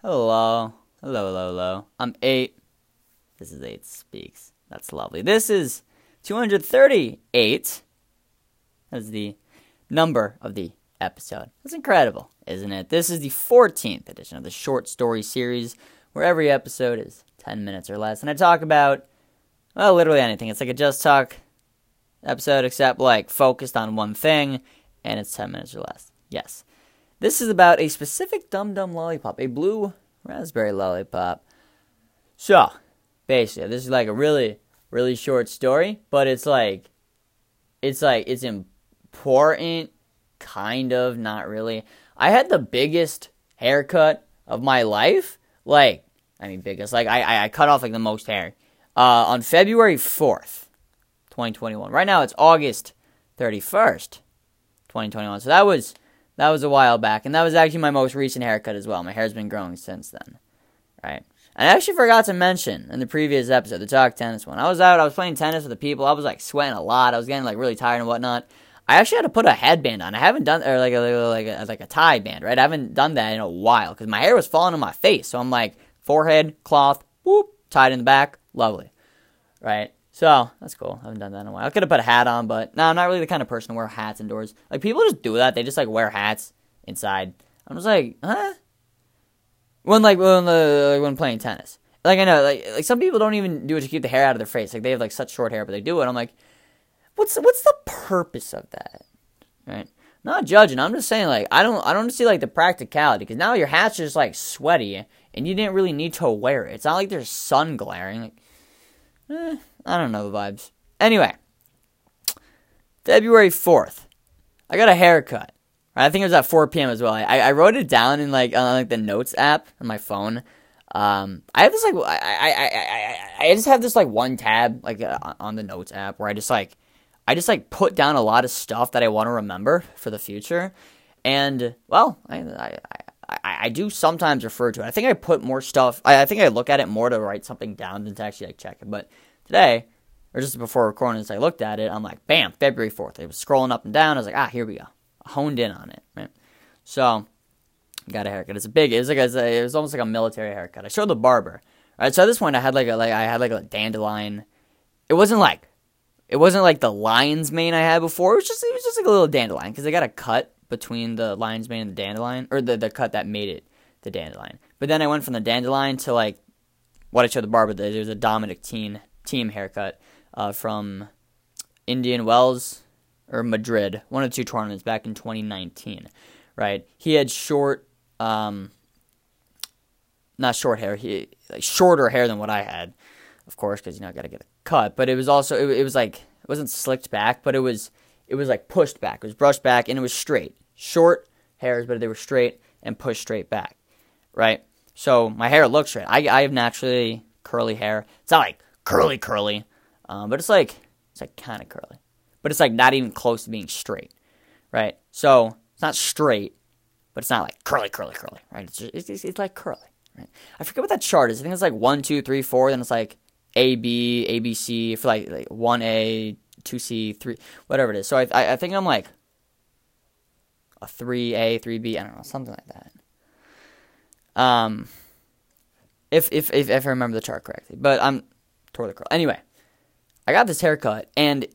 Hello. Hello, hello, hello. I'm 8. This is 8 Speaks. That's lovely. This is 238. That's the number of the episode. That's incredible, isn't it? This is the 14th edition of the short story series where every episode is 10 minutes or less. And I talk about, well, literally anything. It's like a just talk episode, except like focused on one thing, and it's 10 minutes or less. Yes. This is about a specific Dum Dum lollipop, a blue raspberry lollipop. So, basically, this is like a really, really short story, but it's like, it's like, it's important, kind of, not really. I had the biggest haircut of my life. Like, I mean, biggest. Like, I, I cut off like the most hair. Uh, on February 4th, 2021. Right now, it's August 31st, 2021. So that was that was a while back, and that was actually my most recent haircut as well. My hair's been growing since then, right? And I actually forgot to mention in the previous episode, the talk tennis one. I was out, I was playing tennis with the people. I was like sweating a lot. I was getting like really tired and whatnot. I actually had to put a headband on. I haven't done or like a like a like a tie band, right? I haven't done that in a while because my hair was falling on my face. So I'm like forehead cloth, whoop, tied in the back, lovely, right? So that's cool. I haven't done that in a while. I could have put a hat on, but no, I'm not really the kind of person to wear hats indoors. Like people just do that. They just like wear hats inside. I'm just like, huh? When like when uh, when playing tennis, like I know like like some people don't even do it to keep the hair out of their face. Like they have like such short hair, but they do it. I'm like, what's what's the purpose of that? Right? Not judging. I'm just saying like I don't I don't see like the practicality because now your hat's just like sweaty and you didn't really need to wear it. It's not like there's sun glaring. Like, eh, I don't know the vibes. Anyway, February 4th, I got a haircut. I think it was at 4 p.m. as well. I, I wrote it down in like on like the notes app on my phone. Um, I have this like I, I, I, I, just have this like one tab like uh, on the notes app where I just like I just like put down a lot of stuff that I want to remember for the future. And well, I, I, I, I do sometimes refer to it. I think I put more stuff. I, I think I look at it more to write something down than to actually like check it. But today, or just before recording, as I looked at it, I'm like, bam, February 4th. It was scrolling up and down. I was like, ah, here we go. I honed in on it, right? So, got a haircut. It's a big. It was like a, it was almost like a military haircut. I showed the barber. Right. So at this point, I had like a like I had like a dandelion. It wasn't like, it wasn't like the lion's mane I had before. It was just it was just like a little dandelion because I got a cut between the lion's mane and the dandelion, or the the cut that made it the dandelion. But then I went from the dandelion to like what I showed the barber. There was a Dominic Thiem team haircut uh, from Indian Wells or Madrid, one of two tournaments back in 2019. Right, he had short, um, not short hair, he like shorter hair than what I had, of course, because you know I got to get a cut. But it was also it, it was like it wasn't slicked back, but it was it was like pushed back. It was brushed back and it was straight. Short hairs, but they were straight and pushed straight back. Right? So my hair looks straight. I, I have naturally curly hair. It's not like curly curly, um, but it's like it's like kind of curly, but it's like not even close to being straight, right? So it's not straight, but it's not like curly curly curly, right? It's just, it's, it's like curly, right? I forget what that chart is. I think it's like one, two, three, four. Then it's like A B A B C for like like one A, two C, three, whatever it is. So I I, I think I'm like a three A, three B. I don't know, something like that. Um, if if if, if I remember the chart correctly, but I'm totally curl. Anyway, I got this haircut, and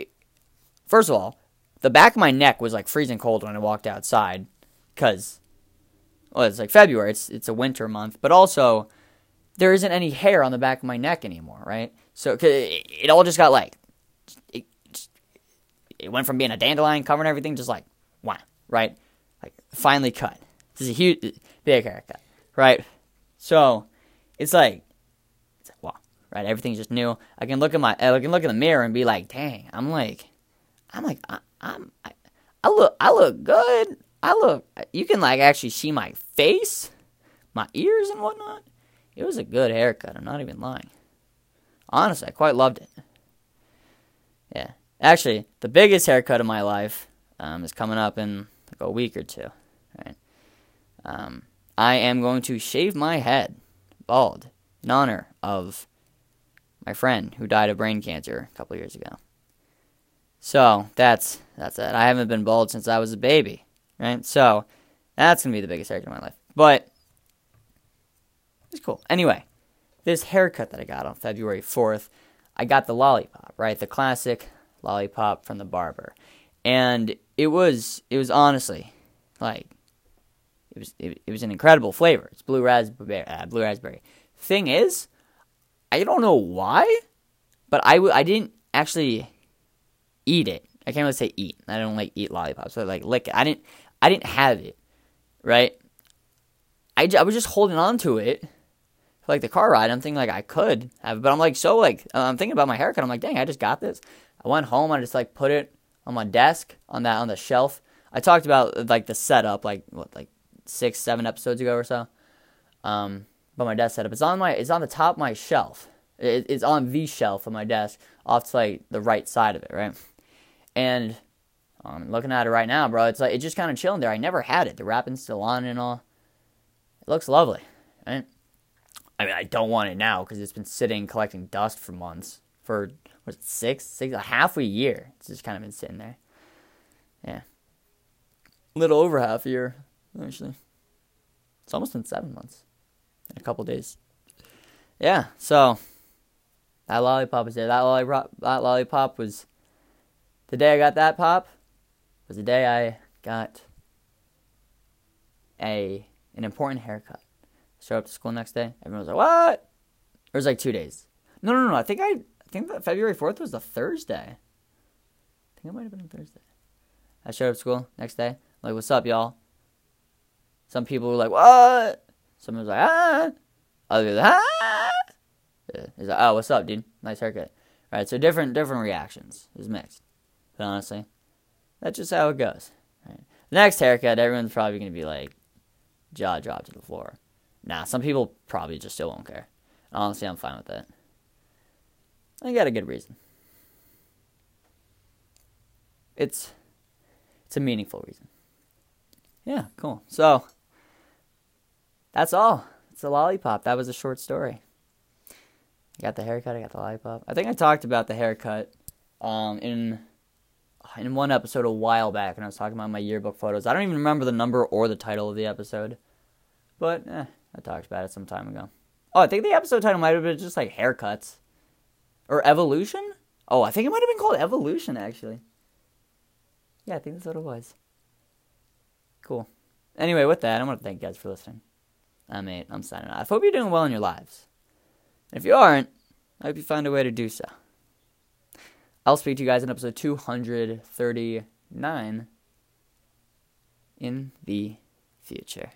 first of all, the back of my neck was like freezing cold when I walked outside, because well, it's like February. It's it's a winter month, but also there isn't any hair on the back of my neck anymore, right? So it, it all just got like it, it went from being a dandelion covering everything, just like wow, right? Like finally cut. This is a huge big haircut, right? So it's like it's like wow, right? Everything's just new. I can look at my I can look in the mirror and be like, dang, I'm like, I'm like, I, I'm I, I look I look good. I look. You can like actually see my face, my ears and whatnot. It was a good haircut. I'm not even lying. Honestly, I quite loved it. Yeah, actually, the biggest haircut of my life um, is coming up in like a week or two. Right. Um, I am going to shave my head bald in honor of my friend who died of brain cancer a couple years ago. So that's that's it. I haven't been bald since I was a baby, right? So that's gonna be the biggest haircut of my life. But it's cool. Anyway, this haircut that I got on February 4th, I got the lollipop, right? The classic lollipop from the barber. And it was it was honestly like it was it, it was an incredible flavor. It's blue raspberry uh, blue raspberry. Thing is, I don't know why, but I w- I didn't actually eat it. I can't really say eat. I don't like eat lollipops. So like lick it. I didn't I didn't have it, right? I, I was just holding on to it like the car ride. I'm thinking like I could have, but I'm like so like I'm thinking about my haircut. I'm like, dang, I just got this. I went home. I just like put it on my desk on that on the shelf. I talked about like the setup like what like six seven episodes ago or so. Um, but my desk setup it's on my it's on the top of my shelf. It, it's on the shelf of my desk off to like the right side of it, right? And I'm um, looking at it right now, bro. It's like it's just kind of chilling there. I never had it. The wrapping's still on and all. It looks lovely, right? I mean, I don't want it now because it's been sitting collecting dust for months. For was it six, six, a half a year. It's just kind of been sitting there. Yeah, a little over half a year actually. It's almost been seven months in a couple days. Yeah, so that lollipop was there. That lollipop, that lollipop was the day I got that pop. Was the day I got a an important haircut. Show up to school next day. Everyone was like, "What?" It was like two days. No, no, no. I think I think that February fourth was the Thursday. I think it might have been a Thursday. I showed up to school next day. I'm like, "What's up, y'all?" Some people were like, "What?" Some was like, "Ah." Others like, "Ah." He's like, "Oh, what's up, dude? Nice haircut." Right. So different, different reactions. Was mixed. But honestly, that's just how it goes. Right. Next haircut, everyone's probably gonna be like, jaw dropped to the floor. Nah, some people probably just still won't care. Honestly, I'm fine with that. I got a good reason. It's it's a meaningful reason. Yeah, cool. So that's all. It's a lollipop. That was a short story. I got the haircut. I got the lollipop. I think I talked about the haircut um, in in one episode a while back, and I was talking about my yearbook photos. I don't even remember the number or the title of the episode. But eh, I talked about it some time ago. Oh, I think the episode title might have been just like haircuts. Or evolution? Oh, I think it might have been called Evolution actually. Yeah, I think that's what it was. Cool. Anyway, with that, I want to thank you guys for listening. I'm eight. I'm signing off. Hope you're doing well in your lives. If you aren't, I hope you find a way to do so. I'll speak to you guys in episode 239 in the future.